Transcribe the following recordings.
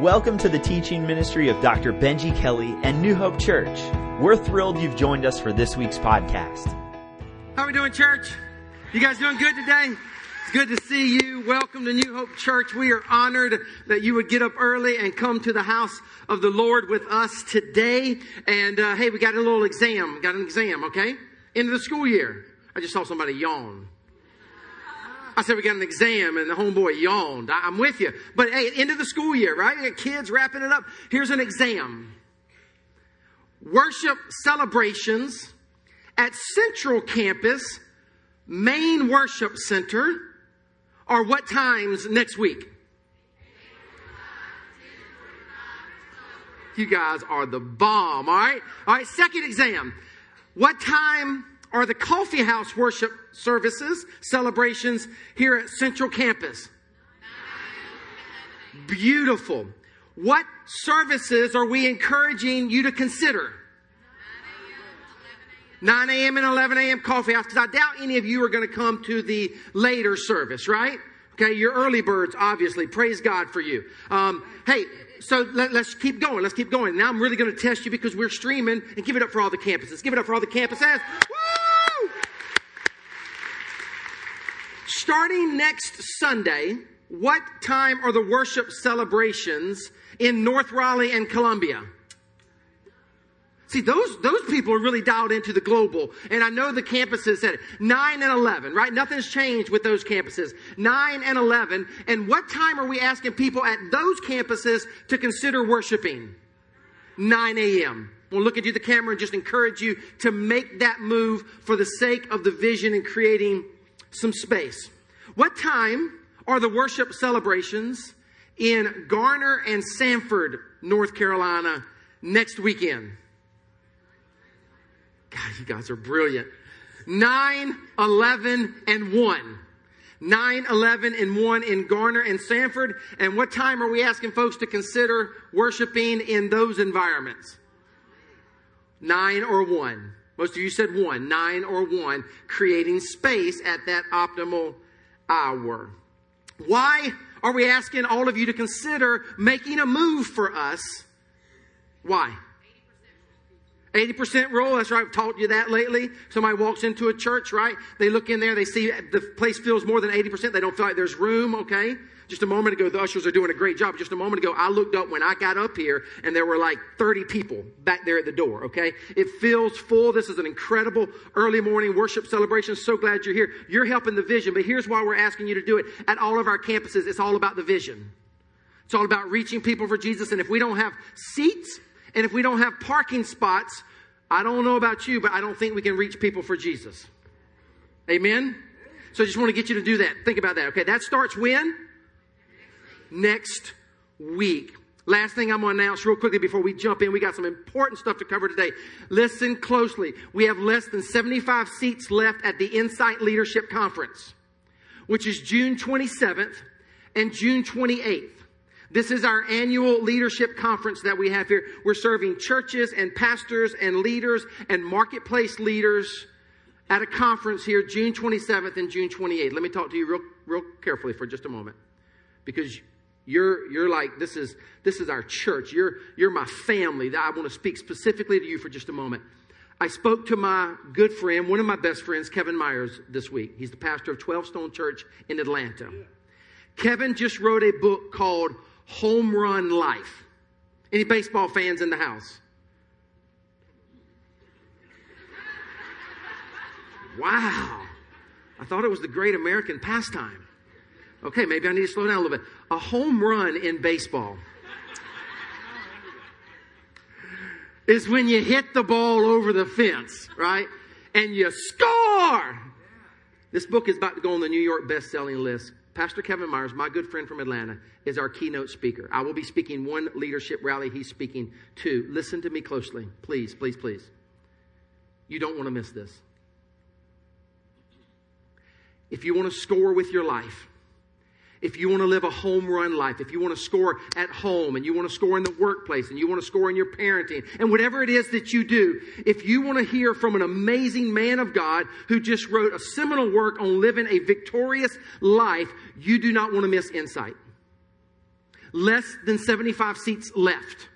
Welcome to the teaching ministry of Dr. Benji Kelley and New Hope Church. We're thrilled you've joined us for this week's podcast. How are we doing, church? You guys doing good today? It's good to see you. Welcome to New Hope Church. We are honored that you would get up early and come to the house of the Lord with us today. And uh, hey, we got a little exam. Got an exam, okay? End of the school year. I just saw somebody yawn. I said we got an exam and the homeboy yawned. I, am with you. But hey, end of the school year, right? Kids wrapping it up. Here's an exam. Worship celebrations at Central Campus, main worship center, are what times next week? You guys are the bomb, all right? All right, second exam. What time are the coffee house worship services, celebrations here at Central Campus. Beautiful. What services are we encouraging you to consider? 9 a.m. and 11 a.m. coffee house, because I doubt any of you are going to come to the later service, right? Okay, you're early birds, obviously. Praise God for you. Um, hey, so let, us keep going. Let's keep going. Now I'm really going to test you because we're streaming and give it up for all the campuses. Give it up for all the campuses. Woo! Starting next Sunday, what time are the worship celebrations in North Raleigh and Columbia? See, those, those people are really dialed into the global. And I know the campuses said it. 9 and 11, right? Nothing's changed with those campuses. 9 and 11. And what time are we asking people at those campuses to consider worshiping? 9 a.m. We'll look into the camera and just encourage you to make that move for the sake of the vision and creating some space. What time are the worship celebrations in Garner and Sanford, North Carolina next weekend? God, you guys are brilliant. 9, 11, and 1. 9, 11, and 1 in Garner and Sanford. And what time are we asking folks to consider worshiping in those environments? 9 or 1. Most of you said 1. 9 or 1. Creating space at that optimal hour. Why are we asking all of you to consider making a move for us? Why? 80% rule. That's right. I've taught you that lately. Somebody walks into a church, right? They look in there, they see the place feels more than 80%. They don't feel like there's room, okay? Just a moment ago, the ushers are doing a great job. Just a moment ago, I looked up when I got up here and there were like 30 people back there at the door, okay? It feels full. This is an incredible early morning worship celebration. So glad you're here. You're helping the vision, but here's why we're asking you to do it. At all of our campuses, it's all about the vision. It's all about reaching people for Jesus. And if we don't have seats, and if we don't have parking spots, I don't know about you, but I don't think we can reach people for Jesus. Amen? So I just want to get you to do that. Think about that. Okay, that starts when? Next week. Last thing I'm going to announce real quickly before we jump in. We got some important stuff to cover today. Listen closely. We have less than 75 seats left at the Insight Leadership Conference, which is June 27th and June 28th. This is our annual leadership conference that we have here. We're serving churches and pastors and leaders and marketplace leaders at a conference here June 27th and June 28th. Let me talk to you real, real carefully for just a moment because you're, you're like, this is, this is our church. You're, you're my family. I want to speak specifically to you for just a moment. I spoke to my good friend, one of my best friends, Kevin Myers, this week. He's the pastor of 12 Stone Church in Atlanta. Kevin just wrote a book called home run life. Any baseball fans in the house? Wow. I thought it was the great American pastime. Okay, maybe I need to slow down a little bit. A home run in baseball is when you hit the ball over the fence, right? And you score. This book is about to go on the New York best-selling list. Pastor Kevin Myers, my good friend from Atlanta, is our keynote speaker. I will be speaking one leadership rally. He's speaking two. Listen to me closely. Please, please, please. You don't want to miss this. If you want to score with your life, if you want to live a home run life, if you want to score at home and you want to score in the workplace and you want to score in your parenting and whatever it is that you do, if you want to hear from an amazing man of God who just wrote a seminal work on living a victorious life, you do not want to miss insight. less than 75 seats left.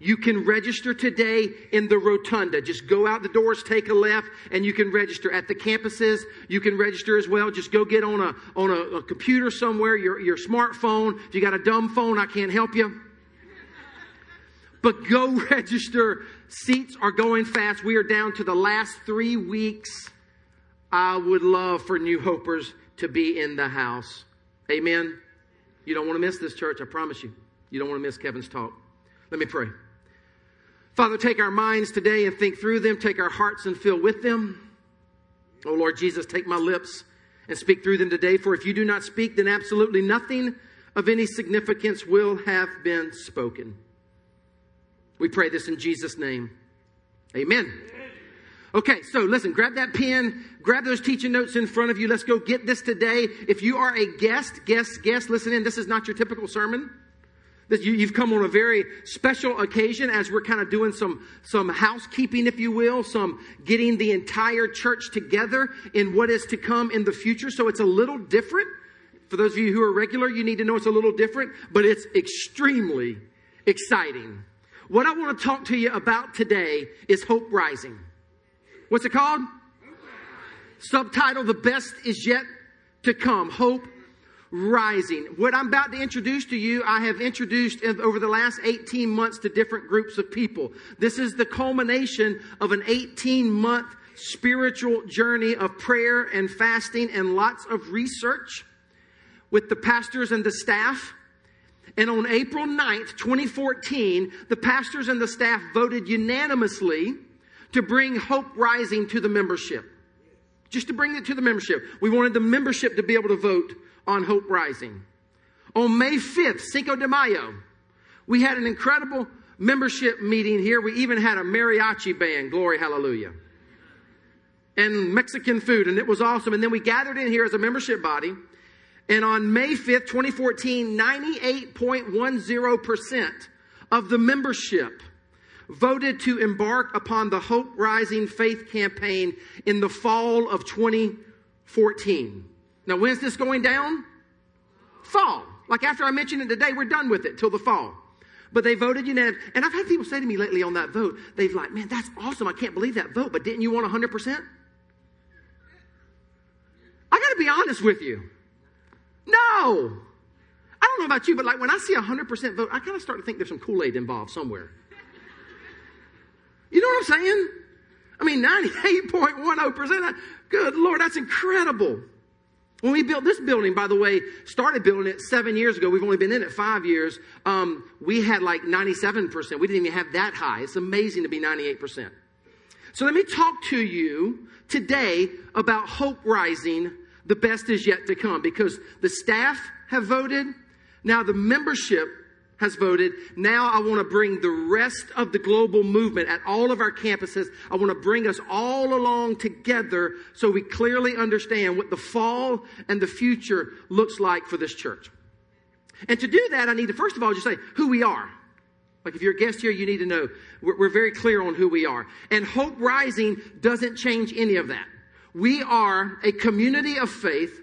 You can register today in the rotunda. Just go out the doors, take a left, and you can register. At the campuses, you can register as well. Just go get on a, on a, a computer somewhere, your, your smartphone. If you got a dumb phone, I can't help you. But go register. Seats are going fast. We are down to the last three weeks. I would love for New Hopers to be in the house. Amen. You don't want to miss this church, I promise you. You don't want to miss Kevin's talk. Let me pray. Father, take our minds today and think through them. Take our hearts and fill with them. Oh Lord Jesus, take my lips and speak through them today. For if you do not speak, then absolutely nothing of any significance will have been spoken. We pray this in Jesus' name. Amen. Okay, so listen, grab that pen, grab those teaching notes in front of you. Let's go get this today. If you are a guest, guest, guest, listen in. This is not your typical sermon. You've come on a very special occasion as we're kind of doing some, some housekeeping, if you will, some getting the entire church together in what is to come in the future. So it's a little different. For those of you who are regular, you need to know it's a little different, but it's extremely exciting. What I want to talk to you about today is Hope Rising. What's it called? Subtitle The Best Is Yet to Come. Hope rising. What I'm about to introduce to you, I have introduced over the last 18 months to different groups of people. This is the culmination of an 18 month spiritual journey of prayer and fasting and lots of research with the pastors and the staff. And on April 9th, 2014, the pastors and the staff voted unanimously to bring Hope Rising to the membership. Just to bring it to the membership. We wanted the membership to be able to vote on Hope Rising. On May 5th, Cinco de Mayo, we had an incredible membership meeting here. We even had a mariachi band, glory hallelujah, and Mexican food, and it was awesome. And then we gathered in here as a membership body. And on May 5th, 2014, 98.10% of the membership voted to embark upon the Hope Rising Faith campaign in the fall of 2014. Now, when's this going down? Fall. Like after I mentioned it today, we're done with it till the fall. But they voted unanimous. And I've had people say to me lately on that vote, they've like, man, that's awesome. I can't believe that vote, but didn't you want 100%? I got to be honest with you. No. I don't know about you, but like when I see a 100% vote, I kind of start to think there's some Kool Aid involved somewhere. You know what I'm saying? I mean, 98.10%. Good Lord, that's incredible. When we built this building, by the way, started building it seven years ago. We've only been in it five years. Um, we had like 97%. We didn't even have that high. It's amazing to be 98%. So let me talk to you today about hope rising. The best is yet to come because the staff have voted. Now the membership has voted. Now I want to bring the rest of the global movement at all of our campuses. I want to bring us all along together so we clearly understand what the fall and the future looks like for this church. And to do that, I need to first of all just say who we are. Like if you're a guest here, you need to know we're, we're very clear on who we are. And Hope Rising doesn't change any of that. We are a community of faith,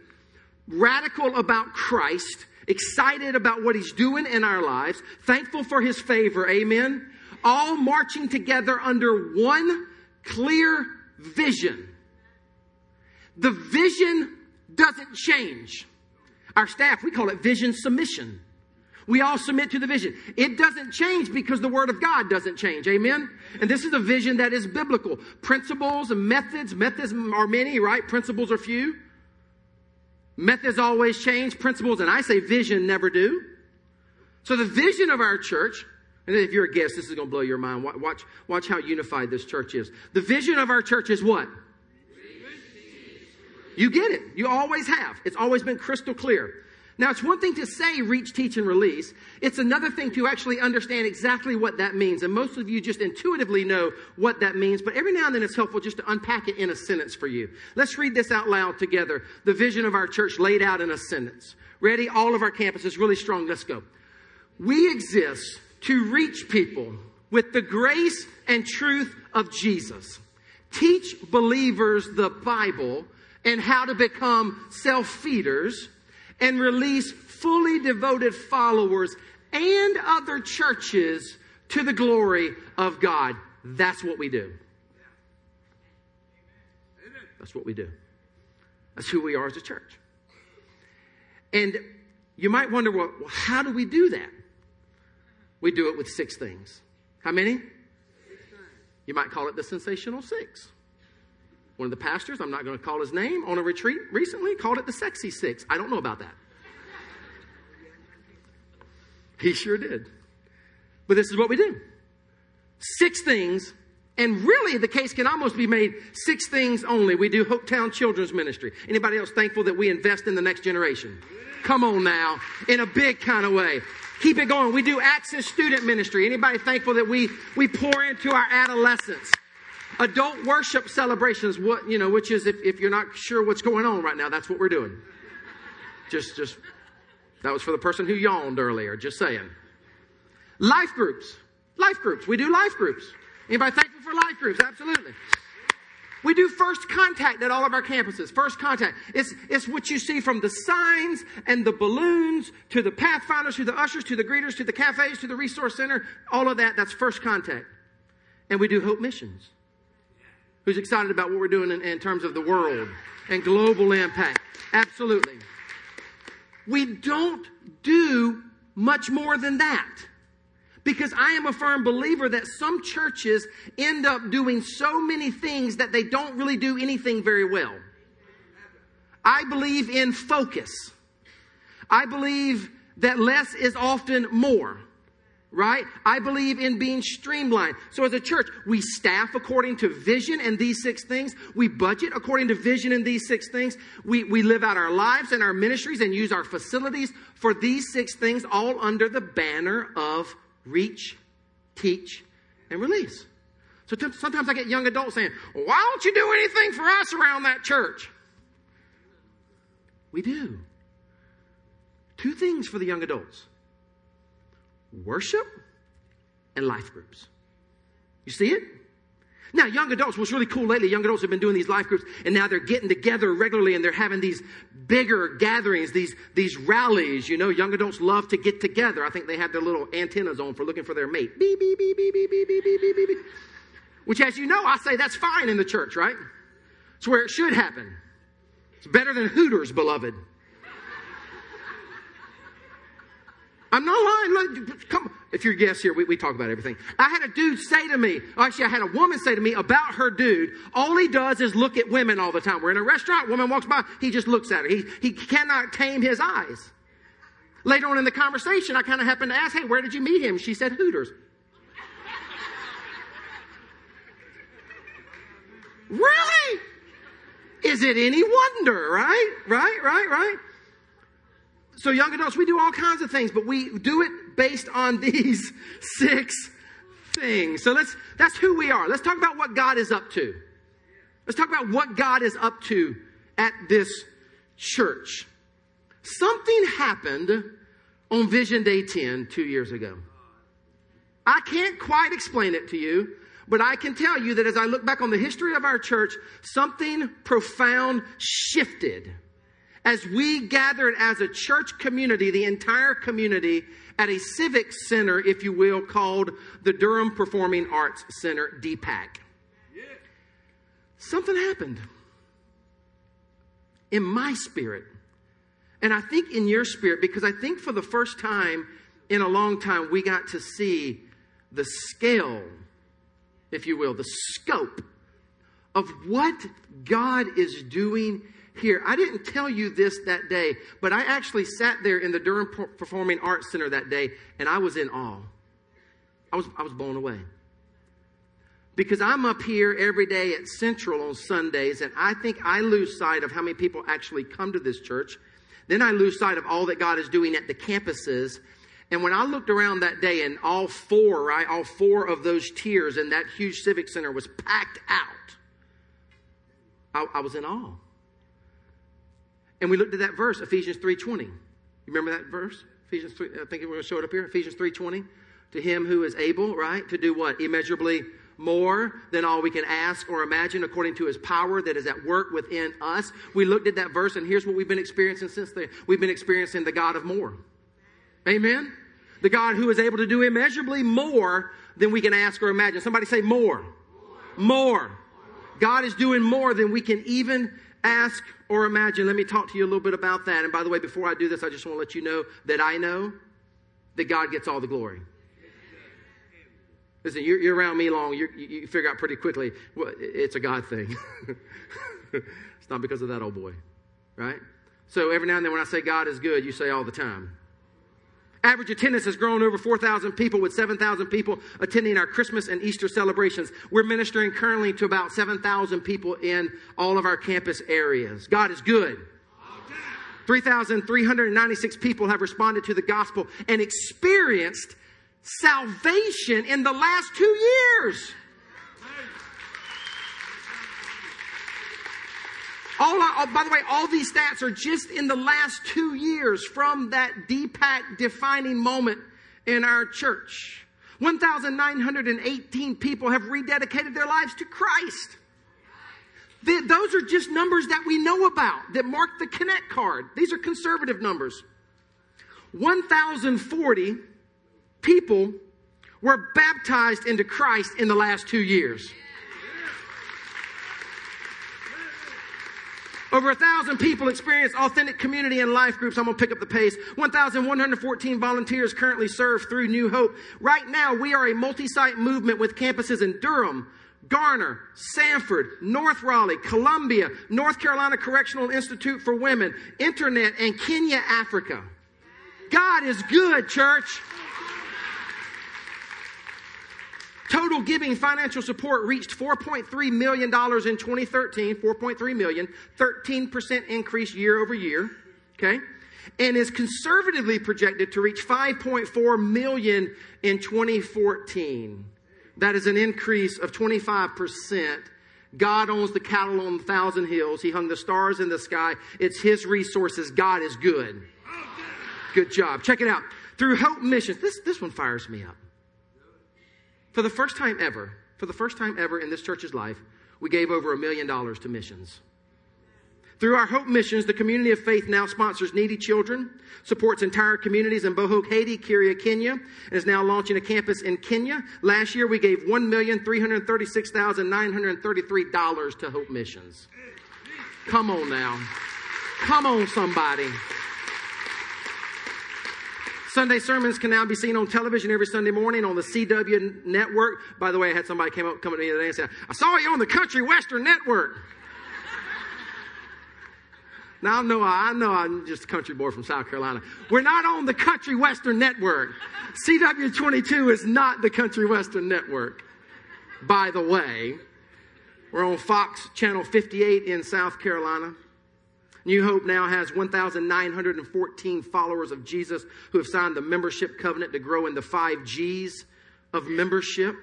radical about Christ, excited about what He's doing in our lives, thankful for His favor, amen. All marching together under one clear vision. The vision doesn't change. Our staff, we call it vision submission. We all submit to the vision. It doesn't change because the Word of God doesn't change. Amen? And this is a vision that is biblical. Principles and methods, methods are many, right? Principles are few. Methods always change, principles, and I say vision never do. So the vision of our church, and if you're a guest, this is going to blow your mind. Watch, watch how unified this church is. The vision of our church is what? You get it. You always have. It's always been crystal clear. Now, it's one thing to say reach, teach, and release. It's another thing to actually understand exactly what that means. And most of you just intuitively know what that means, but every now and then it's helpful just to unpack it in a sentence for you. Let's read this out loud together. The vision of our church laid out in a sentence. Ready? All of our campuses really strong. Let's go. We exist to reach people with the grace and truth of Jesus. Teach believers the Bible and how to become self feeders and release fully devoted followers and other churches to the glory of God. That's what we do. That's what we do. That's who we are as a church. And you might wonder, well, how do we do that? We do it with six things. How many? You might call it the sensational six. One of the pastors, I'm not going to call his name, on a retreat recently called it the sexy six. I don't know about that. He sure did. But this is what we do six things, and really the case can almost be made six things only. We do Hopetown Children's Ministry. Anybody else thankful that we invest in the next generation? Come on now, in a big kind of way. Keep it going. We do Access Student Ministry. Anybody thankful that we, we pour into our adolescents? Adult worship celebrations, what, you know, which is if, if you're not sure what's going on right now, that's what we're doing. Just, just, that was for the person who yawned earlier, just saying. Life groups. Life groups. We do life groups. Anybody thankful for life groups? Absolutely. We do first contact at all of our campuses. First contact. It's, it's what you see from the signs and the balloons to the pathfinders, to the ushers, to the greeters, to the cafes, to the resource center. All of that, that's first contact. And we do Hope Missions. Who's excited about what we're doing in, in terms of the world and global impact? Absolutely. We don't do much more than that. Because I am a firm believer that some churches end up doing so many things that they don't really do anything very well. I believe in focus. I believe that less is often more right? I believe in being streamlined. So as a church, we staff according to vision and these six things. We budget according to vision and these six things. We, we live out our lives and our ministries and use our facilities for these six things all under the banner of reach, teach, and release. So t- sometimes I get young adults saying, why don't you do anything for us around that church? We do. Two things for the young adults worship and life groups. You see it? Now, young adults, what's really cool lately, young adults have been doing these life groups, and now they're getting together regularly and they're having these bigger gatherings, these, these rallies. You know, young adults love to get together. I think they have their little antennas on for looking for their mate. Beep, beep, beep, beep, beep, beep, beep, beep, beep, beep. Which, as you know, I say that's fine in the church, right? It's where it should happen. It's better than Hooters, beloved. I'm not lying. Come, if you're a guest here, we, we talk about everything. I had a dude say to me, actually, I had a woman say to me about her dude, all he does is look at women all the time. We're in a restaurant, woman walks by, he just looks at her. He, he cannot tame his eyes. Later on in the conversation, I kind of happened to ask, hey, where did you meet him? She said, Hooters. really? Is it any wonder, right? Right, right, right? So, young adults, we do all kinds of things, but we do it based on these six things. So let's, that's who we are. Let's talk about what God is up to. Let's talk about what God is up to at this church. Something happened on Vision Day 10 two years ago. I can't quite explain it to you, but I can tell you that as I look back on the history of our church, something profound shifted as we gathered as a church community, the entire community, at a civic center, if you will, called the Durham Performing Arts Center, DPAC. Yeah. Something happened in my spirit. And I think in your spirit, because I think for the first time in a long time, we got to see the scale, if you will, the scope of what God is doing here. I didn't tell you this that day, but I actually sat there in the Durham Performing Arts Center that day and I was in awe. I was, I was blown away. Because I'm up here every day at Central on Sundays, and I think I lose sight of how many people actually come to this church. Then I lose sight of all that God is doing at the campuses. And when I looked around that day and all four, right, all four of those tiers in that huge civic center was packed out, I, I was in awe. And we looked at that verse, Ephesians 3.20. You remember that verse? Ephesians 3, I think we're going to show it up here. Ephesians 3.20. To him who is able, right, to do what? Immeasurably more than all we can ask or imagine according to his power that is at work within us. We looked at that verse, and here's what we've been experiencing since then. We've been experiencing the God of more. Amen? The God who is able to do immeasurably more than we can ask or imagine. Somebody say more. More. God is doing more than we can even ask or imagine. Let me talk to you a little bit about that. And by the way, before I do this, I just want to let you know that I know that God gets all the glory. Listen, you're, you're around me long, you you figure out pretty quickly well, it's a God thing. it's not because of that old boy, right? So every now and then when I say God is good, you say all the time. Average attendance has grown over 4,000 people, with 7,000 people attending our Christmas and Easter celebrations. We're ministering currently to about 7,000 people in all of our campus areas. God is good. 3,396 people have responded to the gospel and experienced salvation in the last two years. All, oh, by the way, all these stats are just in the last two years from that DPAC defining moment in our church. 1,918 people have rededicated their lives to Christ. The, those are just numbers that we know about that mark the Connect card. These are conservative numbers. 1,040 people were baptized into Christ in the last two years. Over a thousand people experience authentic community and life groups. I'm going to pick up the pace. 1,114 volunteers currently serve through New Hope. Right now, we are a multi site movement with campuses in Durham, Garner, Sanford, North Raleigh, Columbia, North Carolina Correctional Institute for Women, Internet, and Kenya, Africa. God is good, church. Total giving financial support reached $4.3 million in 2013, 4.3 million, 13% increase year over year, okay? And is conservatively projected to reach 5.4 million in 2014. That is an increase of 25%. God owns the cattle on a thousand hills. He hung the stars in the sky. It's His resources. God is good. Good job. Check it out. Through Hope Missions, this, this one fires me up. For the first time ever, for the first time ever in this church's life, we gave over a million dollars to missions. Through our Hope Missions, the community of faith now sponsors needy children, supports entire communities in Bohoke, Haiti, Kiria, Kenya, and is now launching a campus in Kenya. Last year, we gave $1,336,933 to Hope Missions. Come on now. Come on, somebody. Sunday sermons can now be seen on television every Sunday morning on the CW network. By the way, I had somebody came up, come to me today and say, I saw you on the Country Western Network. now I know I know I'm just a country boy from South Carolina. We're not on the Country Western Network. CW22 is not the Country Western Network. By the way, we're on Fox Channel 58 in South Carolina. New Hope now has 1,914 followers of Jesus who have signed the membership covenant to grow in the five G's of membership.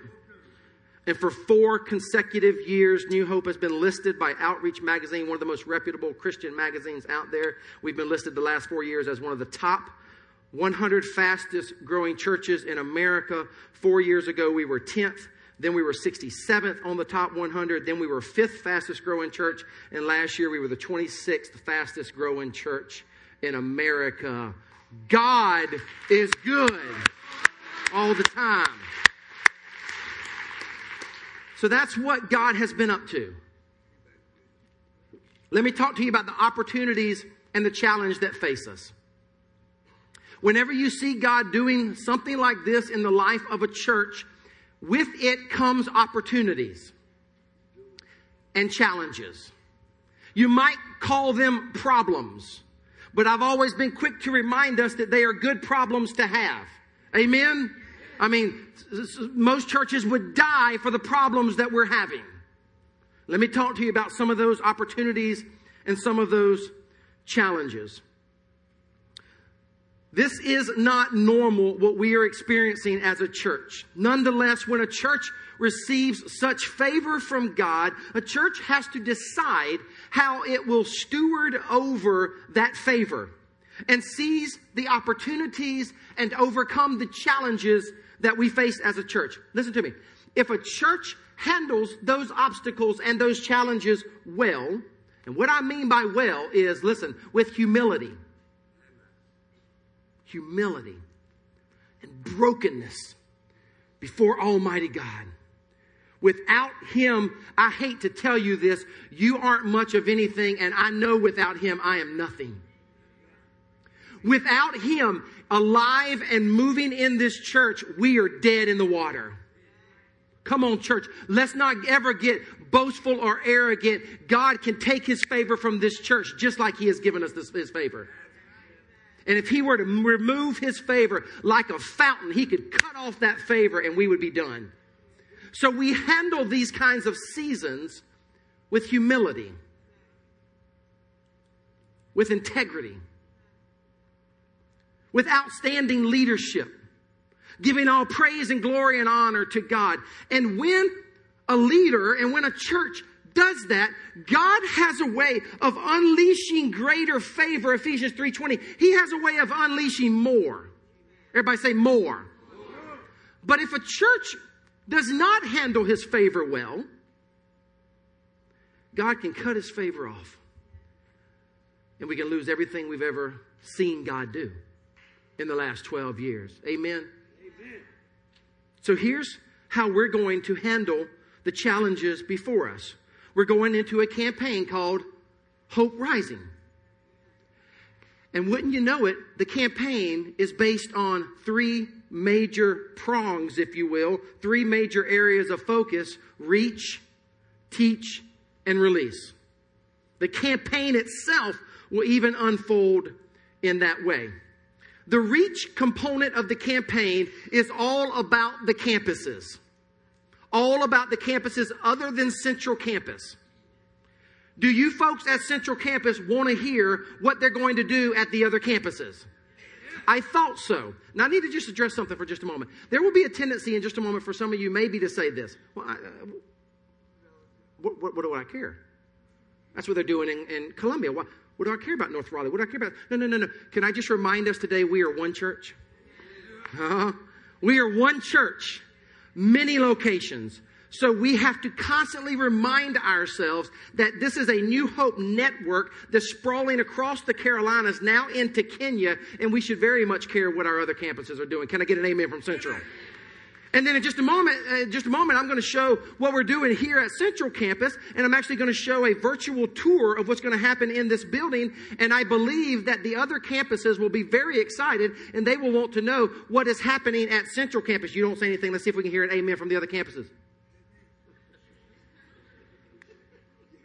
And for four consecutive years, New Hope has been listed by Outreach Magazine, one of the most reputable Christian magazines out there. We've been listed the last four years as one of the top 100 fastest growing churches in America. Four years ago, we were 10th. Then we were 67th on the top 100. Then we were fifth fastest growing church. And last year we were the 26th fastest growing church in America. God is good all the time. So that's what God has been up to. Let me talk to you about the opportunities and the challenge that face us. Whenever you see God doing something like this in the life of a church, with it comes opportunities and challenges. You might call them problems, but I've always been quick to remind us that they are good problems to have. Amen? I mean, most churches would die for the problems that we're having. Let me talk to you about some of those opportunities and some of those challenges. This is not normal what we are experiencing as a church. Nonetheless, when a church receives such favor from God, a church has to decide how it will steward over that favor and seize the opportunities and overcome the challenges that we face as a church. Listen to me. if a church handles those obstacles and those challenges well, and what I mean by well is, listen, with humility, humility and brokenness before Almighty God. Without Him, I hate to tell you this, you aren't much of anything, and I know without Him, I am nothing. Without Him alive and moving in this church, we are dead in the water. Come on, church. Let's not ever get boastful or arrogant. God can take His favor from this church just like He has given us this, His favor. And if He were to remove His favor like a fountain, He could cut off that favor and we would be done. So we handle these kinds of seasons with humility, with integrity, with outstanding leadership, giving all praise and glory and honor to God. And when a leader and when a church does that, God has a way of unleashing greater favor. Ephesians 3:20. He has a way of unleashing more. Everybody say more. more. But if a church does not handle his favor well, God can cut his favor off. And we can lose everything we've ever seen God do in the last 12 years. Amen. Amen. So here's how we're going to handle the challenges before us we're going into a campaign called Hope Rising. And wouldn't you know it, the campaign is based on three major prongs, if you will, three major areas of focus reach, teach, and release. The campaign itself will even unfold in that way. The reach component of the campaign is all about the campuses all about the campuses other than Central Campus. Do you folks at Central Campus want to hear what they're going to do at the other campuses? I thought so. Now, I need to just address something for just a moment. There will be a tendency in just a moment for some of you maybe to say this. Well, I, uh, what, what, what, do I care? That's what they're doing in, in Columbia. What, what do I care about North Raleigh? What do I care about? No, no, no, no. Can I just remind us today we are one church? Uh-huh. We are one church many locations. So we have to constantly remind ourselves that this is a New Hope network that's sprawling across the Carolinas, now into Kenya, and we should very much care what our other campuses are doing. Can I get an amen from Central? And then in just a moment, uh, just a moment, I'm going to show what we're doing here at Central Campus, and I'm actually going to show a virtual tour of what's going to happen in this building. And I believe that the other campuses will be very excited, and they will want to know what is happening at Central Campus. You don't say anything. Let's see if we can hear an amen from the other campuses.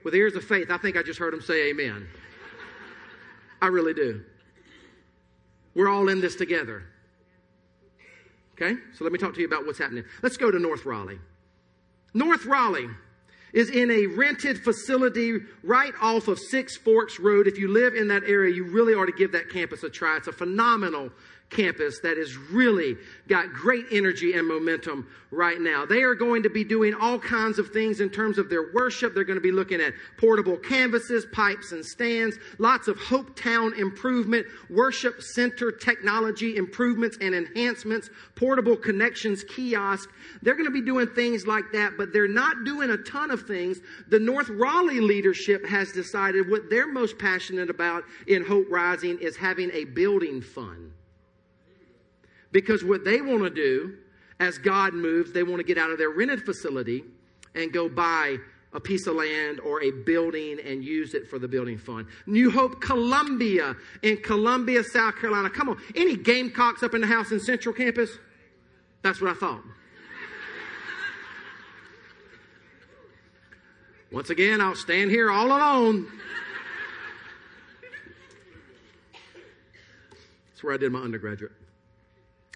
With ears of faith, I think I just heard them say amen. I really do. We're all in this together. Okay? So let me talk to you about what's happening. Let's go to North Raleigh. North Raleigh is in a rented facility right off of Six Forks Road. If you live in that area, you really ought to give that campus a try. It's a phenomenal campus that has really got great energy and momentum right now. They are going to be doing all kinds of things in terms of their worship. They're going to be looking at portable canvases, pipes and stands, lots of Hope Town improvement, worship center technology improvements and enhancements, portable connections, kiosk. They're going to be doing things like that, but they're not doing a ton of things. The North Raleigh leadership has decided what they're most passionate about in Hope Rising is having a building fund. Because what they want to do as God moves, they want to get out of their rented facility and go buy a piece of land or a building and use it for the building fund. New Hope Columbia in Columbia, South Carolina. Come on. Any Gamecocks up in the house in Central Campus? That's what I thought. Once again, I'll stand here all alone. That's where I did my undergraduate.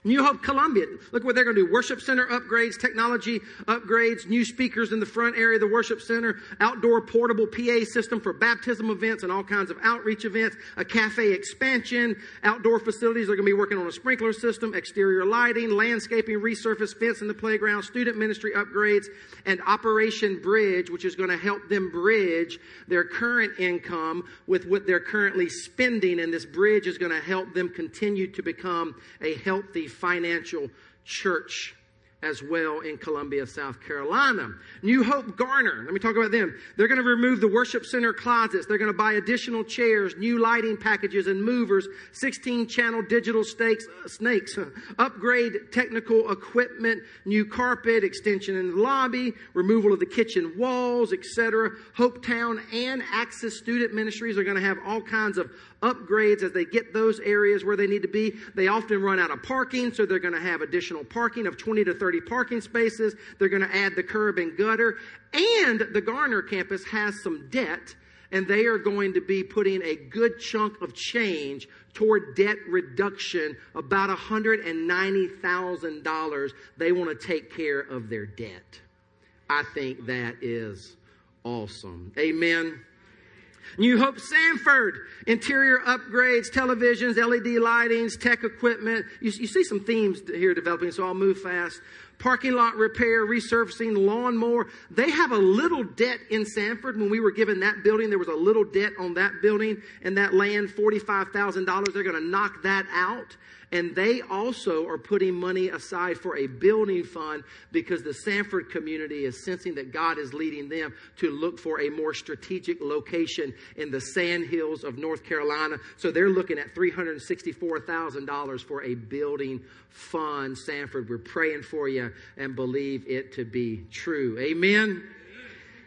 New Hope Columbia, look what they're going to do. Worship center upgrades, technology upgrades, new speakers in the front area of the worship center, outdoor portable PA system for baptism events and all kinds of outreach events, a cafe expansion, outdoor facilities. They're going to be working on a sprinkler system, exterior lighting, landscaping, resurface fence in the playground, student ministry upgrades, and Operation Bridge, which is going to help them bridge their current income with what they're currently spending. And this bridge is going to help them continue to become a healthy financial church as well in Columbia, South Carolina. New Hope Garner, let me talk about them. They're going to remove the worship center closets. They're going to buy additional chairs, new lighting packages and movers, 16 channel digital stakes, uh, snakes, upgrade technical equipment, new carpet, extension in the lobby, removal of the kitchen walls, etc. Hope Town and Access Student Ministries are going to have all kinds of upgrades as they get those areas where they need to be. They often run out of parking, so they're going to have additional parking of 20 to 30 parking spaces. They're going to add the curb and gutter. And the Garner campus has some debt, and they are going to be putting a good chunk of change toward debt reduction, about $190,000. They want to take care of their debt. I think that is awesome. Amen. New Hope Sanford, interior upgrades, televisions, LED lightings, tech equipment. You, you, see some themes here developing, so I'll move fast. Parking lot repair, resurfacing, lawnmower. They have a little debt in Sanford. When we were given that building, there was a little debt on that building and that land, $45,000. They're going to knock that out. And they also are putting money aside for a building fund because the Sanford community is sensing that God is leading them to look for a more strategic location in the sand hills of North Carolina. So they're looking at $364,000 for a building fund. Sanford, we're praying for you and believe it to be true. Amen.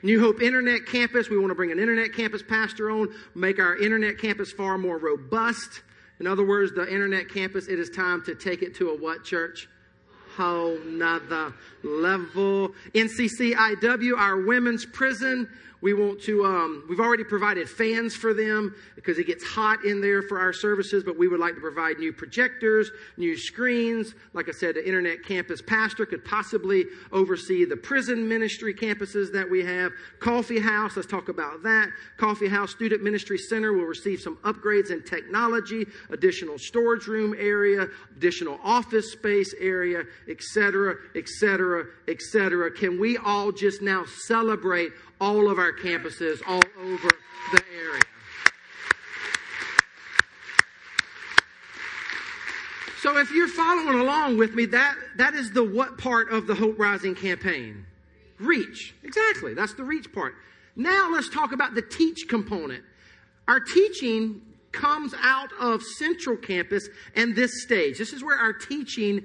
New Hope Internet Campus, we want to bring an Internet Campus pastor on, make our Internet Campus far more robust. In other words, the internet campus, it is time to take it to a what church? Whole nother level. NCCIW, our women's prison, we want to, um, we've already provided fans for them because it gets hot in there for our services, but we would like to provide new projectors, new screens. Like I said, the internet campus pastor could possibly oversee the prison ministry campuses that we have. Coffee house, let's talk about that. Coffee house student ministry center will receive some upgrades in technology, additional storage room area, additional office space area, etc., etc., etc. Can we all just now celebrate all of our campuses all over the area. So if you're following along with me, that, that is the what part of the Hope Rising campaign? Reach. Exactly. That's the reach part. Now let's talk about the teach component. Our teaching comes out of Central Campus and this stage. This is where our teaching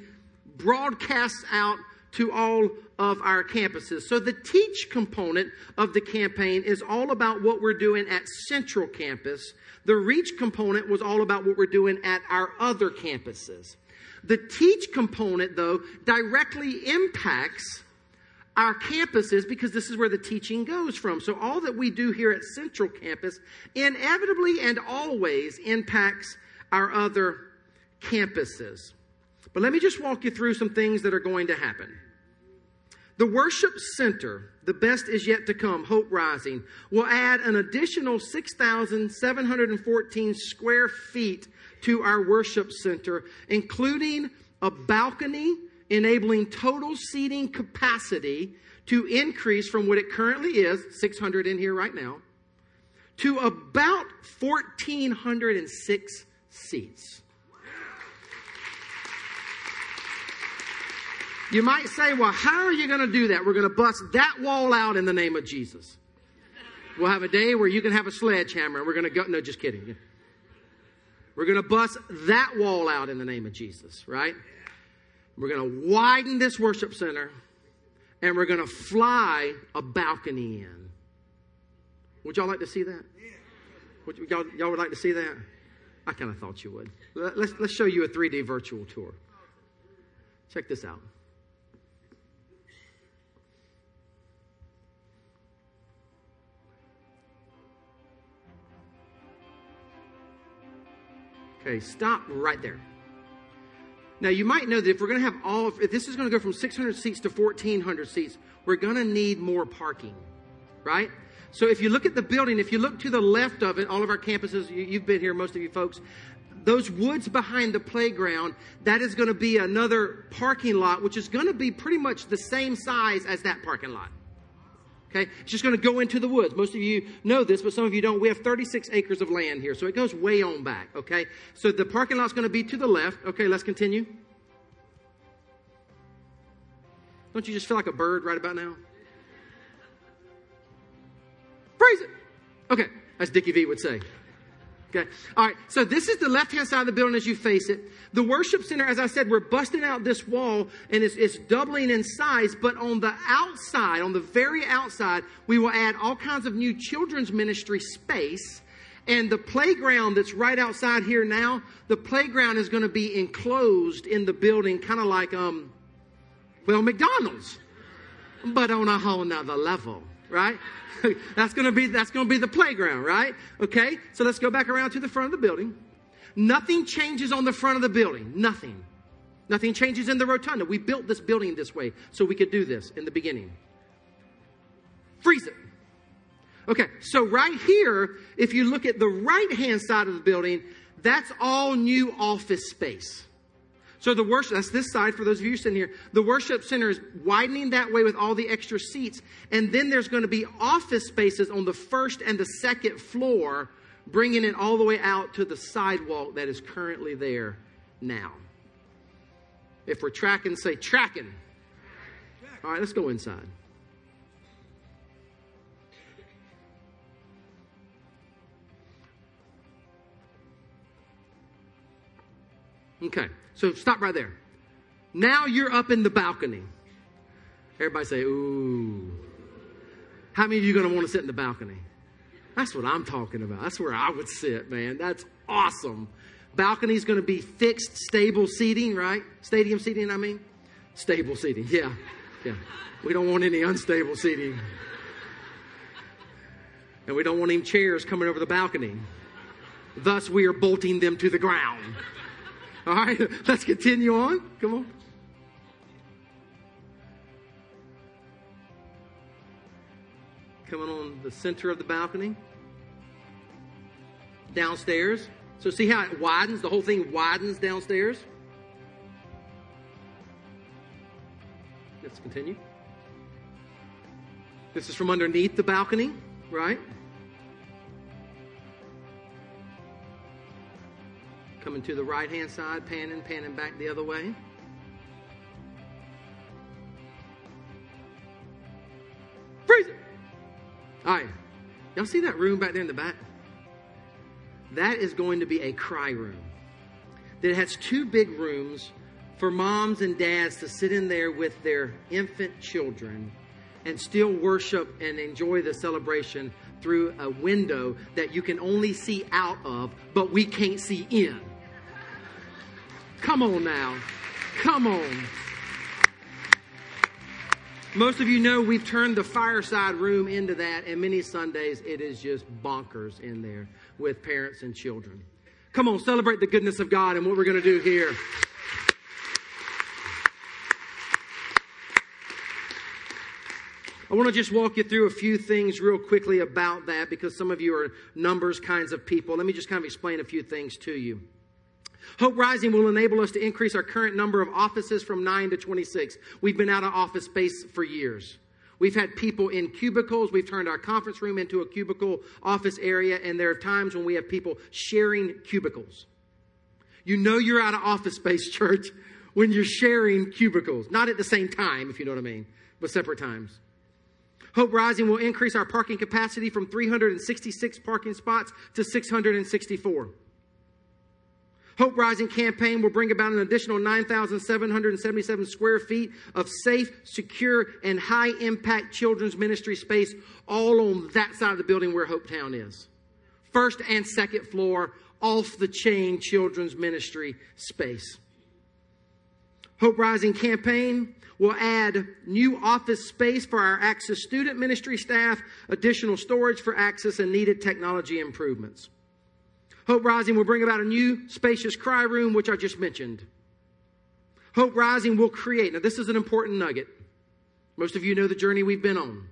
broadcasts out to all of our campuses. So the teach component of the campaign is all about what we're doing at Central Campus. The reach component was all about what we're doing at our other campuses. The teach component, though, directly impacts our campuses because this is where the teaching goes from. So all that we do here at Central Campus inevitably and always impacts our other campuses. But let me just walk you through some things that are going to happen. The worship center, the best is yet to come, Hope Rising, will add an additional 6,714 square feet to our worship center, including a balcony enabling total seating capacity to increase from what it currently is, 600 in here right now, to about 1,406 seats. You might say, well, how are you going to do that? We're going to bust that wall out in the name of Jesus. We'll have a day where you can have a sledgehammer and we're going to go. No, just kidding. We're going to bust that wall out in the name of Jesus, right? We're going to widen this worship center and we're going to fly a balcony in. Would y'all like to see that? Would y'all, y'all would like to see that? I kind of thought you would. Let's, let's show you a 3D virtual tour. Check this out. Okay, stop right there. Now, you might know that if we're going to have all, if this is going to go from 600 seats to 1,400 seats, we're going to need more parking, right? So if you look at the building, if you look to the left of it, all of our campuses, you've been here, most of you folks, those woods behind the playground, that is going to be another parking lot, which is going to be pretty much the same size as that parking lot. Okay, it's just going to go into the woods. Most of you know this, but some of you don't. We have 36 acres of land here, so it goes way on back. Okay, so the parking lot's going to be to the left. Okay, let's continue. Don't you just feel like a bird right about now? Praise it. Okay, as Dickie V would say. Okay. All right. So this is the left hand side of the building as you face it. The worship center, as I said, we're busting out this wall and it's, it's doubling in size. But on the outside, on the very outside, we will add all kinds of new children's ministry space. And the playground that's right outside here now, the playground is going to be enclosed in the building, kind of like, um, well, McDonald's, but on a whole nother level, right? that's to be that's to be the playground, right? Okay? So let's go back around to the front of the building. Nothing changes on the front of the building. Nothing. Nothing changes in the rotunda. We built this building this way so we could do this in the beginning. Freeze it. Okay, so right here, if you look at the right hand side of the building, that's all new office space. So the worship, that's this side for those of you sitting here. The worship center is widening that way with all the extra seats. And then there's going to be office spaces on the first and the second floor, bringing it all the way out to the sidewalk that is currently there now. If we're tracking, say tracking. All right, let's go inside. Okay. So stop right there. Now you're up in the balcony. Everybody say, ooh. How many of you going to want to sit in the balcony? That's what I'm talking about. That's where I would sit, man. That's awesome. Balcony is going to be fixed, stable seating, right? Stadium seating, I mean? Stable seating, yeah. Yeah. We don't want any unstable seating. And we don't want any chairs coming over the balcony. Thus, we are bolting them to the ground. All right, let's continue on. Come on. Coming on the center of the balcony. Downstairs. So see how it widens? The whole thing widens downstairs. Let's continue. This is from underneath the balcony, right? Coming to the right hand side, panning, panning back the other way. Freeze it. All right. Y'all see that room back there in the back? That is going to be a cry room. That has two big rooms for moms and dads to sit in there with their infant children and still worship and enjoy the celebration through a window that you can only see out of, but we can't see in. Come on now. Come on. Most of you know we've turned the fireside room into that, and many Sundays it is just bonkers in there with parents and children. Come on, celebrate the goodness of God and what we're going to do here. I want to just walk you through a few things real quickly about that because some of you are numbers kinds of people. Let me just kind of explain a few things to you. Hope Rising will enable us to increase our current number of offices from 9 to 26. We've been out of office space for years. We've had people in cubicles. We've turned our conference room into a cubicle office area, and there are times when we have people sharing cubicles. You know you're out of office space, church, when you're sharing cubicles. Not at the same time, if you know what I mean, but separate times. Hope Rising will increase our parking capacity from 366 parking spots to 664. Hope Rising campaign will bring about an additional 9,777 square feet of safe, secure, and high impact children's ministry space all on that side of the building where Hopetown is. First and second floor, off the chain children's ministry space. Hope Rising campaign will add new office space for our Access student ministry staff, additional storage for Access, and needed technology improvements. Hope Rising will bring about a new spacious cry room, which I just mentioned. Hope Rising will create, now this is an important nugget. Most of you know the journey we've been on.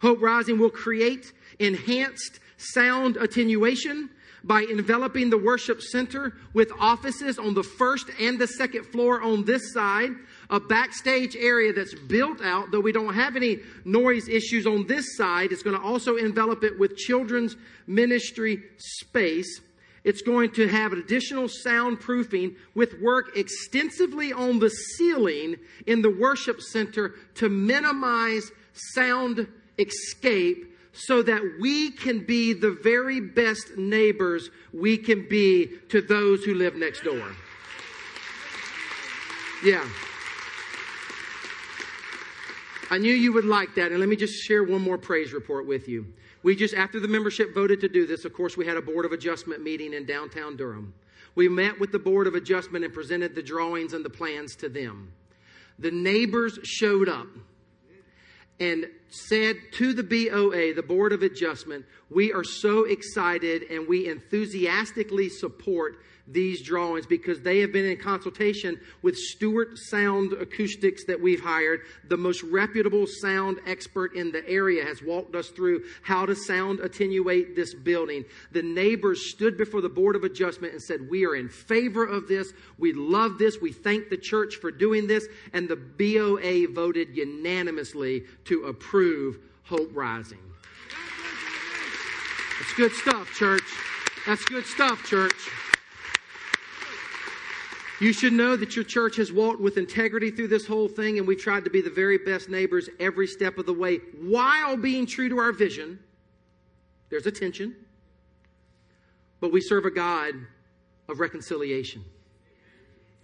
Hope Rising will create enhanced sound attenuation by enveloping the worship center with offices on the first and the second floor on this side, a backstage area that's built out, though we don't have any noise issues on this side. It's going to also envelop it with children's ministry space. It's going to have additional soundproofing with work extensively on the ceiling in the worship center to minimize sound escape so that we can be the very best neighbors we can be to those who live next door. Yeah. I knew you would like that. And let me just share one more praise report with you. We just, after the membership voted to do this, of course, we had a Board of Adjustment meeting in downtown Durham. We met with the Board of Adjustment and presented the drawings and the plans to them. The neighbors showed up and said to the BOA, the Board of Adjustment, we are so excited and we enthusiastically support these drawings because they have been in consultation with Stewart Sound Acoustics that we've hired. The most reputable sound expert in the area has walked us through how to sound attenuate this building. The neighbors stood before the Board of Adjustment and said, We are in favor of this. We love this. We thank the church for doing this. And the BOA voted unanimously to approve Hope Rising. That's good stuff, church. That's good stuff, church. You should know that your church has walked with integrity through this whole thing, and we've tried to be the very best neighbors every step of the way while being true to our vision. There's a tension. But we serve a God of reconciliation.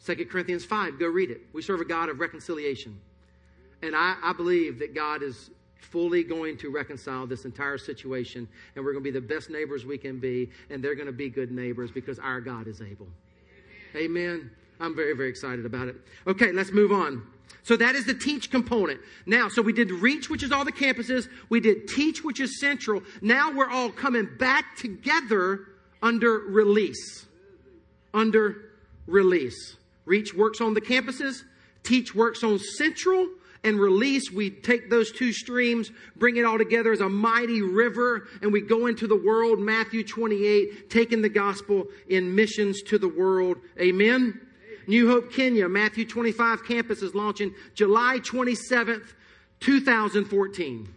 2 Corinthians 5, go read it. We serve a God of reconciliation. And I, I believe that God is fully going to reconcile this entire situation, and we're going to be the best neighbors we can be, and they're going to be good neighbors because our God is able. Amen. I'm very, very excited about it. Okay, let's move on. So that is the teach component. Now, so we did reach, which is all the campuses. We did teach, which is central. Now we're all coming back together under release. Under release. Reach works on the campuses. Teach works on central and release, we take those two streams, bring it all together as a mighty river, and we go into the world, Matthew 28, taking the gospel in missions to the world. Amen. New Hope Kenya, Matthew 25 campus is launching July 27th, 2014.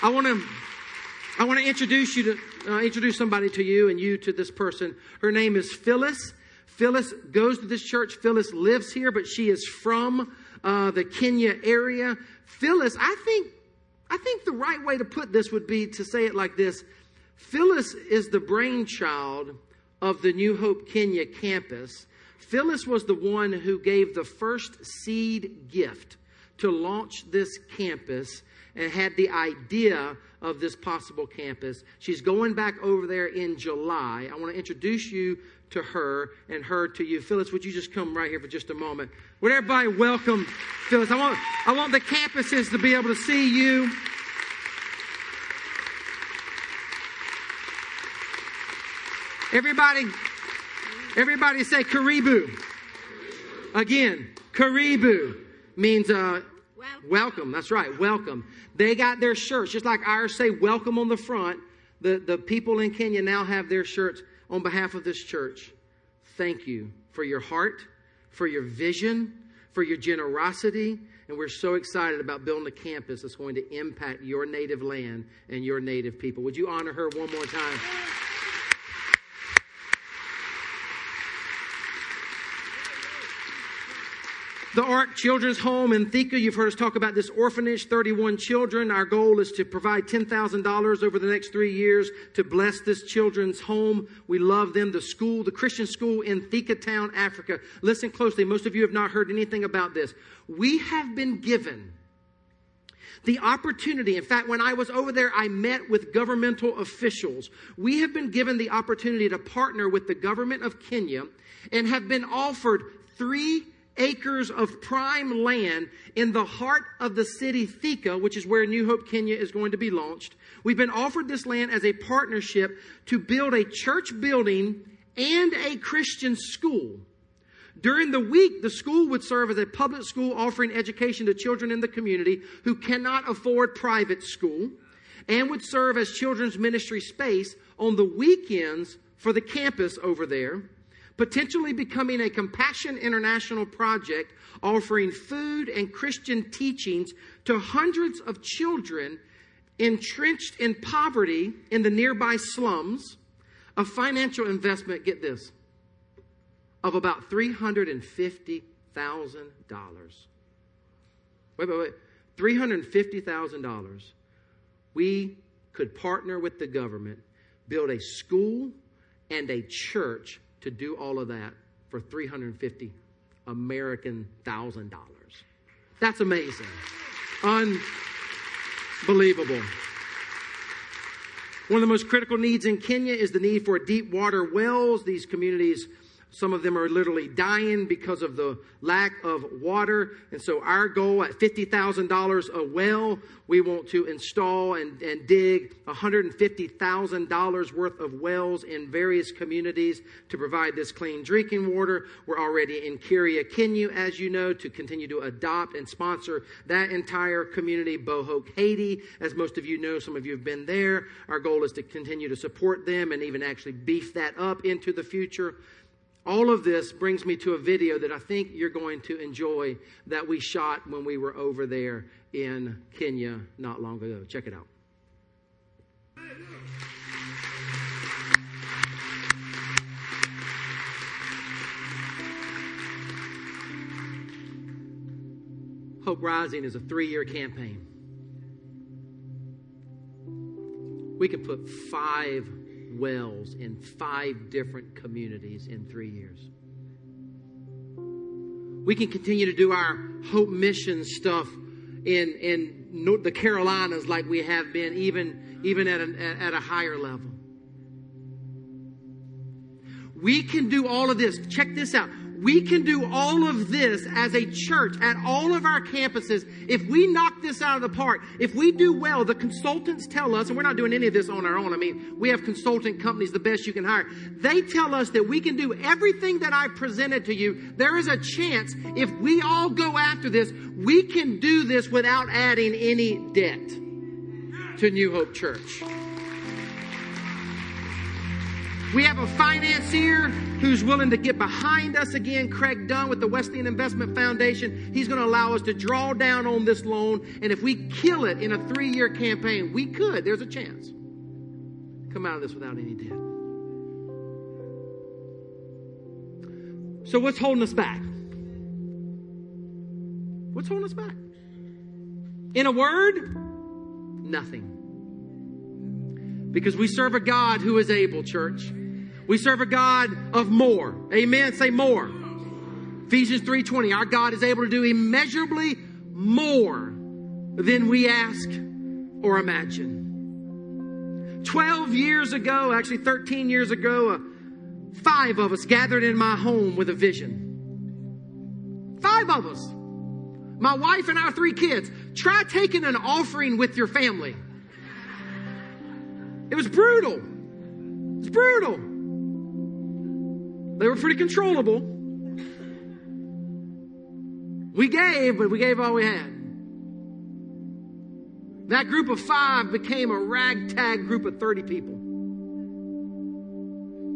I want to I want to introduce you to uh, introduce somebody to you and you to this person. Her name is Phyllis. Phyllis goes to this church. Phyllis lives here, but she is from uh, the Kenya area. Phyllis, I think I think the right way to put this would be to say it like this. Phyllis is the brainchild of the New Hope Kenya campus, Phyllis was the one who gave the first seed gift to launch this campus and had the idea of this possible campus. She's going back over there in July. I want to introduce you to her and her to you. Phyllis, would you just come right here for just a moment? Would everybody welcome Phyllis? I want, I want the campuses to be able to see you. Everybody, everybody say Karibu. Again, Karibu means uh, welcome. welcome. That's right, welcome. They got their shirts, just like ours say welcome on the front. The, the people in Kenya now have their shirts on behalf of this church. Thank you for your heart, for your vision, for your generosity, and we're so excited about building a campus that's going to impact your native land and your native people. Would you honor her one more time? The Ark Children's Home in Thika, you've heard us talk about this orphanage, 31 children. Our goal is to provide $10,000 over the next three years to bless this children's home. We love them. The school, the Christian school in Thika Town, Africa. Listen closely. Most of you have not heard anything about this. We have been given the opportunity. In fact, when I was over there, I met with governmental officials. We have been given the opportunity to partner with the government of Kenya and have been offered three acres of prime land in the heart of the city Thika, which is where New Hope Kenya is going to be launched. We've been offered this land as a partnership to build a church building and a Christian school. During the week, the school would serve as a public school offering education to children in the community who cannot afford private school and would serve as children's ministry space on the weekends for the campus over there potentially becoming a Compassion International project offering food and Christian teachings to hundreds of children entrenched in poverty in the nearby slums. A financial investment, get this, of about $350,000. Wait, wait, wait. $350,000. We could partner with the government, build a school and a church to do all of that for 350 American thousand dollars. That's amazing. Unbelievable. One of the most critical needs in Kenya is the need for deep water wells. These communities some of them are literally dying because of the lack of water. And so, our goal at $50,000 a well, we want to install and, and dig $150,000 worth of wells in various communities to provide this clean drinking water. We're already in Kiria, Kenya, as you know, to continue to adopt and sponsor that entire community. Bohoc, Haiti, as most of you know, some of you have been there. Our goal is to continue to support them and even actually beef that up into the future. All of this brings me to a video that I think you're going to enjoy that we shot when we were over there in Kenya not long ago. Check it out. Hope Rising is a three year campaign. We could put five wells in five different communities in three years. We can continue to do our Hope Mission stuff in, in the Carolinas like we have been, even, even at, an, at a higher level. We can do all of this. Check this out. We can do all of this as a church at all of our campuses if we knock this out of the park. If we do well, the consultants tell us, and we're not doing any of this on our own. I mean, we have consultant companies, the best you can hire. They tell us that we can do everything that I presented to you. There is a chance if we all go after this, we can do this without adding any debt to New Hope Church. We have a financier who's willing to get behind us again, Craig Dunn with the Wesleyan Investment Foundation. He's going to allow us to draw down on this loan. And if we kill it in a three year campaign, we could, there's a chance, come out of this without any debt. So, what's holding us back? What's holding us back? In a word, nothing. Because we serve a God who is able, church. We serve a God of more. Amen. Say more. Ephesians 3:20. Our God is able to do immeasurably more than we ask or imagine. 12 years ago, actually 13 years ago, uh, five of us gathered in my home with a vision. Five of us. My wife and our three kids. Try taking an offering with your family. It was brutal. It's brutal. They were pretty controllable. We gave, but we gave all we had. That group of five became a ragtag group of 30 people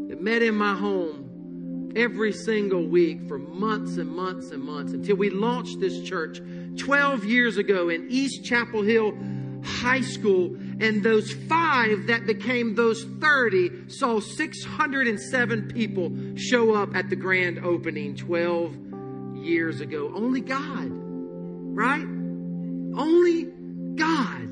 that met in my home every single week for months and months and months until we launched this church 12 years ago in East Chapel Hill High School and those five that became those 30 saw 607 people show up at the grand opening 12 years ago. Only God, right? Only God.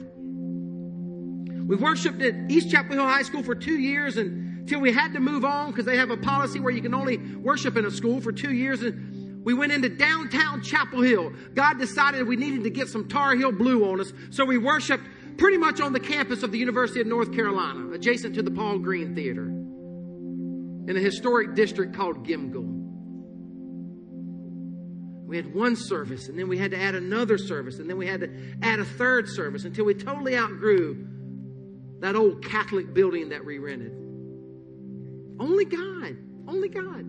We worshiped at East Chapel Hill High School for two years until we had to move on because they have a policy where you can only worship in a school for two years. And we went into downtown Chapel Hill. God decided we needed to get some Tar Heel blue on us, so we worshiped pretty much on the campus of the University of North Carolina, adjacent to the Paul Green Theater, in a historic district called Gimghoul. We had one service, and then we had to add another service, and then we had to add a third service until we totally outgrew that old Catholic building that we rented. Only God. Only God.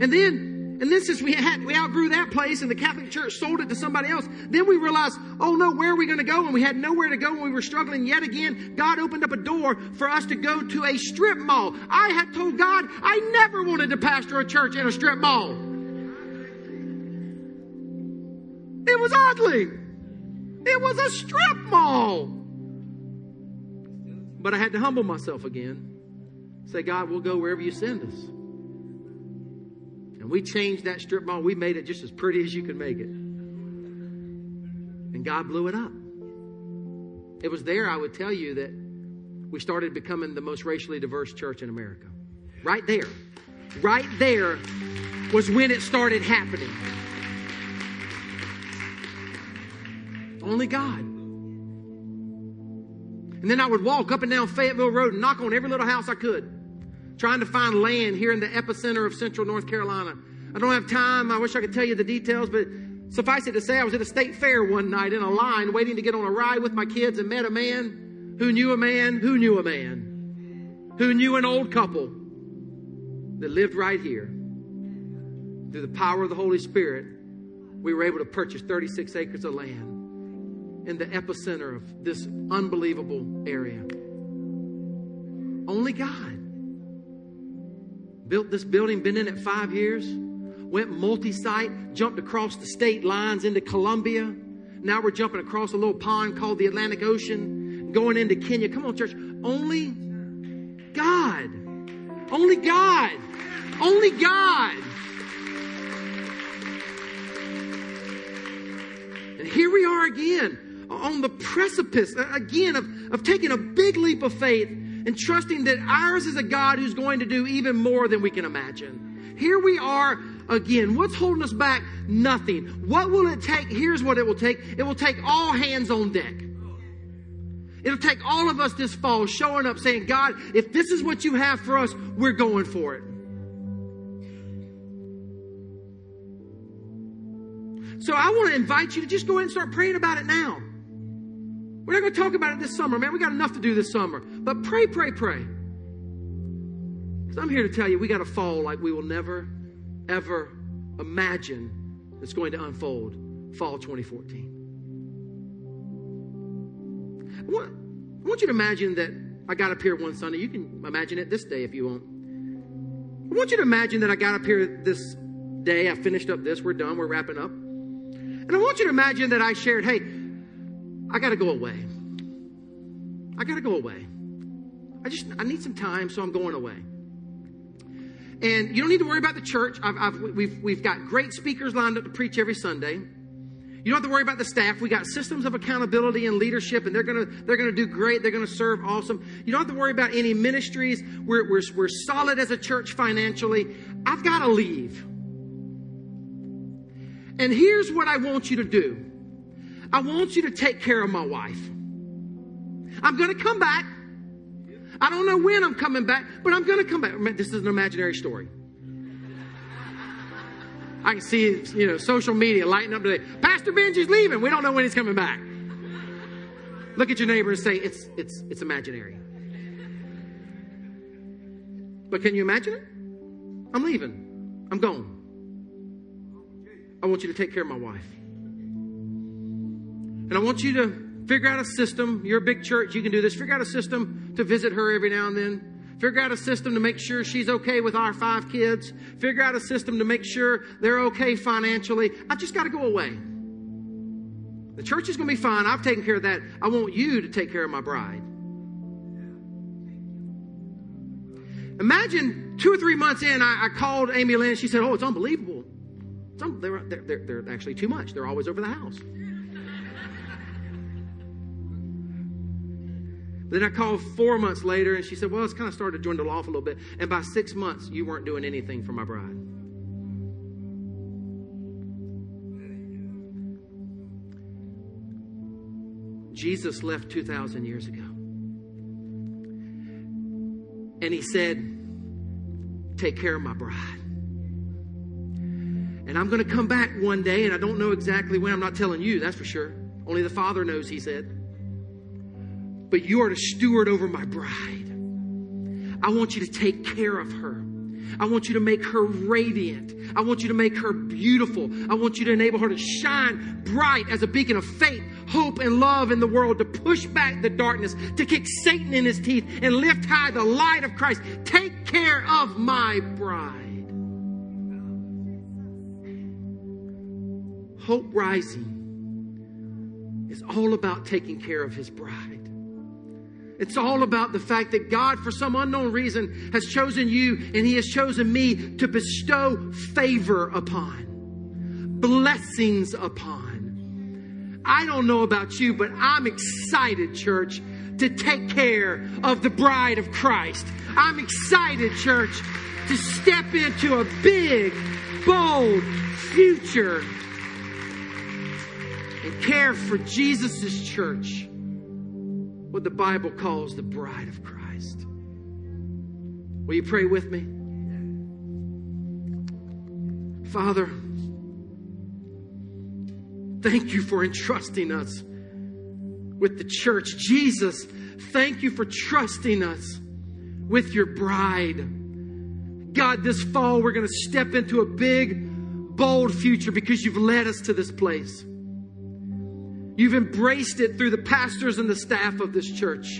And then and then since we had, we outgrew that place and the Catholic Church sold it to somebody else, then we realized, oh no, where are we going to go? And we had nowhere to go and we were struggling yet again. God opened up a door for us to go to a strip mall. I had told God I never wanted to pastor a church in a strip mall. It was ugly. It was a strip mall. But I had to humble myself again Say, God, we'll go wherever you send us. And we changed that strip mall. We made it just as pretty as you can make it. And God blew it up. It was there, I would tell you, that we started becoming the most racially diverse church in America. Right there. Right there was when it started happening. Only God. And then I would walk up and down Fayetteville Road and knock on every little house I could, trying to find land here in the epicenter of central North Carolina. I don't have time. I wish I could tell you the details, but suffice it to say, I was at a state fair one night in a line waiting to get on a ride with my kids and met a man who knew a man who knew a man who knew an old couple that lived right here. Through the power of the Holy Spirit, we were able to purchase 36 acres of land in the epicenter of this unbelievable area. Only God built this building, been in it five years, went multi site, jumped across the state lines into Columbia. Now we're jumping across a little pond called the Atlantic Ocean, going into Kenya. Come on, church. Only God. Only God. Only God. And here we are again on the precipice uh, again of, of taking a big leap of faith and trusting that ours is a God who's going to do even more than we can imagine. Here we are again. What's holding us back? Nothing. What will it take? Here's what it will take. It will take all hands on deck. It'll take all of us this fall showing up saying, God, if this is what you have for us, we're going for it. So I want to invite you to just go ahead and start praying about it now. We're not going to talk about it this summer, man. We got enough to do this summer. But pray, pray, pray. Because I'm here to tell you, we got a fall like we will never, ever imagine it's going to unfold fall 2014. I want, I want you to imagine that I got up here one Sunday. You can imagine it this day if you want. I want you to imagine that I got up here this day. I finished up this. We're done. We're wrapping up. And I want you to imagine that I shared, hey, I got to go away. I got to go away. I just, I need some time, so I'm going away. And you don't need to worry about the church. I've, I've, we've, we've got great speakers lined up to preach every Sunday. You don't have to worry about the staff. We got systems of accountability and leadership, and they're gonna they're gonna do great. They're gonna serve awesome. You don't have to worry about any ministries. We're we're, we're solid as a church financially. I've got to leave. And here's what I want you to do. I want you to take care of my wife. I'm going to come back. I don't know when I'm coming back, but I'm going to come back. This is an imaginary story. I can see, you know, social media lighting up today. Pastor Benji's leaving. We don't know when he's coming back. Look at your neighbor and say, it's, it's, it's imaginary. But can you imagine it? I'm leaving. I'm gone. I want you to take care of my wife. And I want you to figure out a system. You're a big church, you can do this. Figure out a system to visit her every now and then. Figure out a system to make sure she's okay with our five kids. Figure out a system to make sure they're okay financially. I just got to go away. The church is going to be fine. I've taken care of that. I want you to take care of my bride. Imagine two or three months in, I, I called Amy Lynn. She said, Oh, it's unbelievable. It's un- they're, they're, they're actually too much. They're always over the house. Then I called four months later and she said, Well, it's kind of started to dwindle off a little bit. And by six months, you weren't doing anything for my bride. Jesus left 2,000 years ago. And he said, Take care of my bride. And I'm going to come back one day, and I don't know exactly when. I'm not telling you, that's for sure. Only the Father knows, he said but you are to steward over my bride. I want you to take care of her. I want you to make her radiant. I want you to make her beautiful. I want you to enable her to shine bright as a beacon of faith, hope, and love in the world, to push back the darkness, to kick Satan in his teeth, and lift high the light of Christ. Take care of my bride. Hope Rising is all about taking care of his bride. It's all about the fact that God, for some unknown reason, has chosen you and He has chosen me to bestow favor upon, blessings upon. I don't know about you, but I'm excited, church, to take care of the bride of Christ. I'm excited, church, to step into a big, bold future and care for Jesus' church, what the Bible calls the bride of Christ. Will you pray with me? Father, thank you for entrusting us with the church. Jesus, thank you for trusting us with your bride. God, this fall we're going to step into a big, bold future because you've led us to this place. You've embraced it through the pastors and the staff of this church.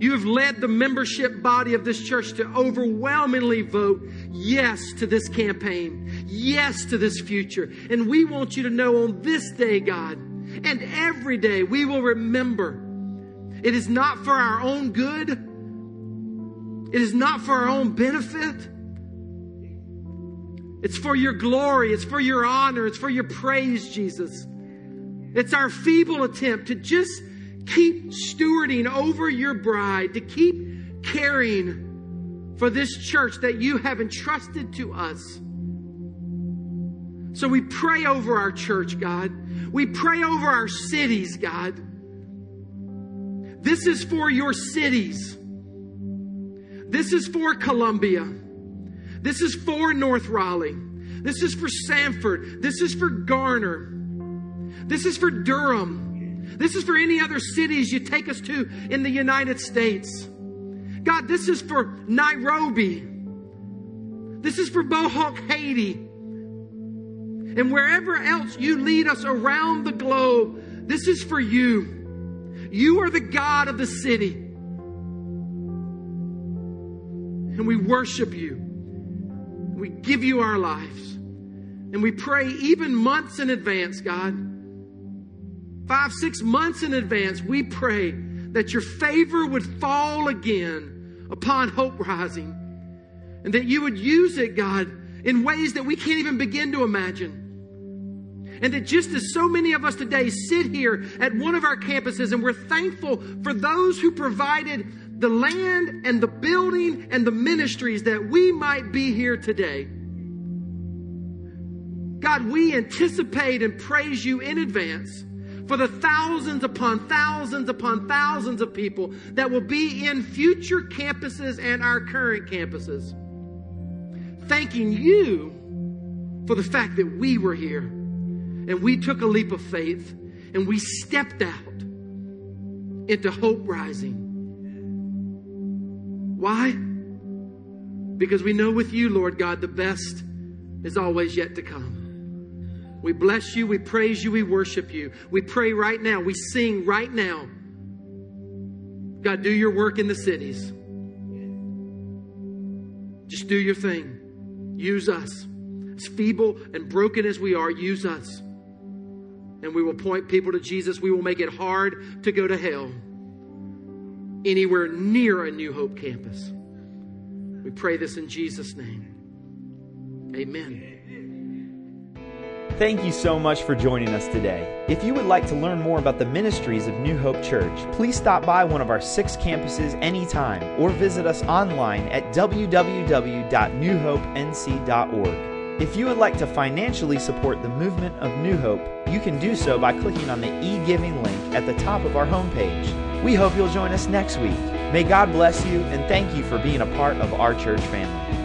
You have led the membership body of this church to overwhelmingly vote yes to this campaign, yes to this future. And we want you to know on this day, God, and every day we will remember it is not for our own good, it is not for our own benefit. It's for your glory, it's for your honor, it's for your praise, Jesus. It's our feeble attempt to just keep stewarding over your bride, to keep caring for this church that you have entrusted to us. So we pray over our church, God. We pray over our cities, God. This is for your cities. This is for Columbia. This is for North Raleigh. This is for Sanford. This is for Garner. This is for Durham. This is for any other cities you take us to in the United States. God, this is for Nairobi. This is for Mohawk, Haiti. And wherever else you lead us around the globe, this is for you. You are the God of the city. And we worship you. We give you our lives. And we pray even months in advance, God. Five, six months in advance, we pray that your favor would fall again upon Hope Rising. And that you would use it, God, in ways that we can't even begin to imagine. And that just as so many of us today sit here at one of our campuses and we're thankful for those who provided the land and the building and the ministries that we might be here today. God, we anticipate and praise you in advance for the thousands upon thousands upon thousands of people that will be in future campuses and our current campuses. Thanking you for the fact that we were here and we took a leap of faith and we stepped out into hope rising. Why? Because we know with you, Lord God, the best is always yet to come. We bless you, we praise you, we worship you. We pray right now, we sing right now. God, do your work in the cities. Just do your thing. Use us. As feeble and broken as we are, use us. And we will point people to Jesus. We will make it hard to go to hell anywhere near a New Hope campus. We pray this in Jesus' name. Amen. Thank you so much for joining us today. If you would like to learn more about the ministries of New Hope Church, please stop by one of our six campuses anytime or visit us online at www.newhopenc.org. If you would like to financially support the movement of New Hope, you can do so by clicking on the e-giving link at the top of our homepage. We hope you'll join us next week. May God bless you and thank you for being a part of our church family.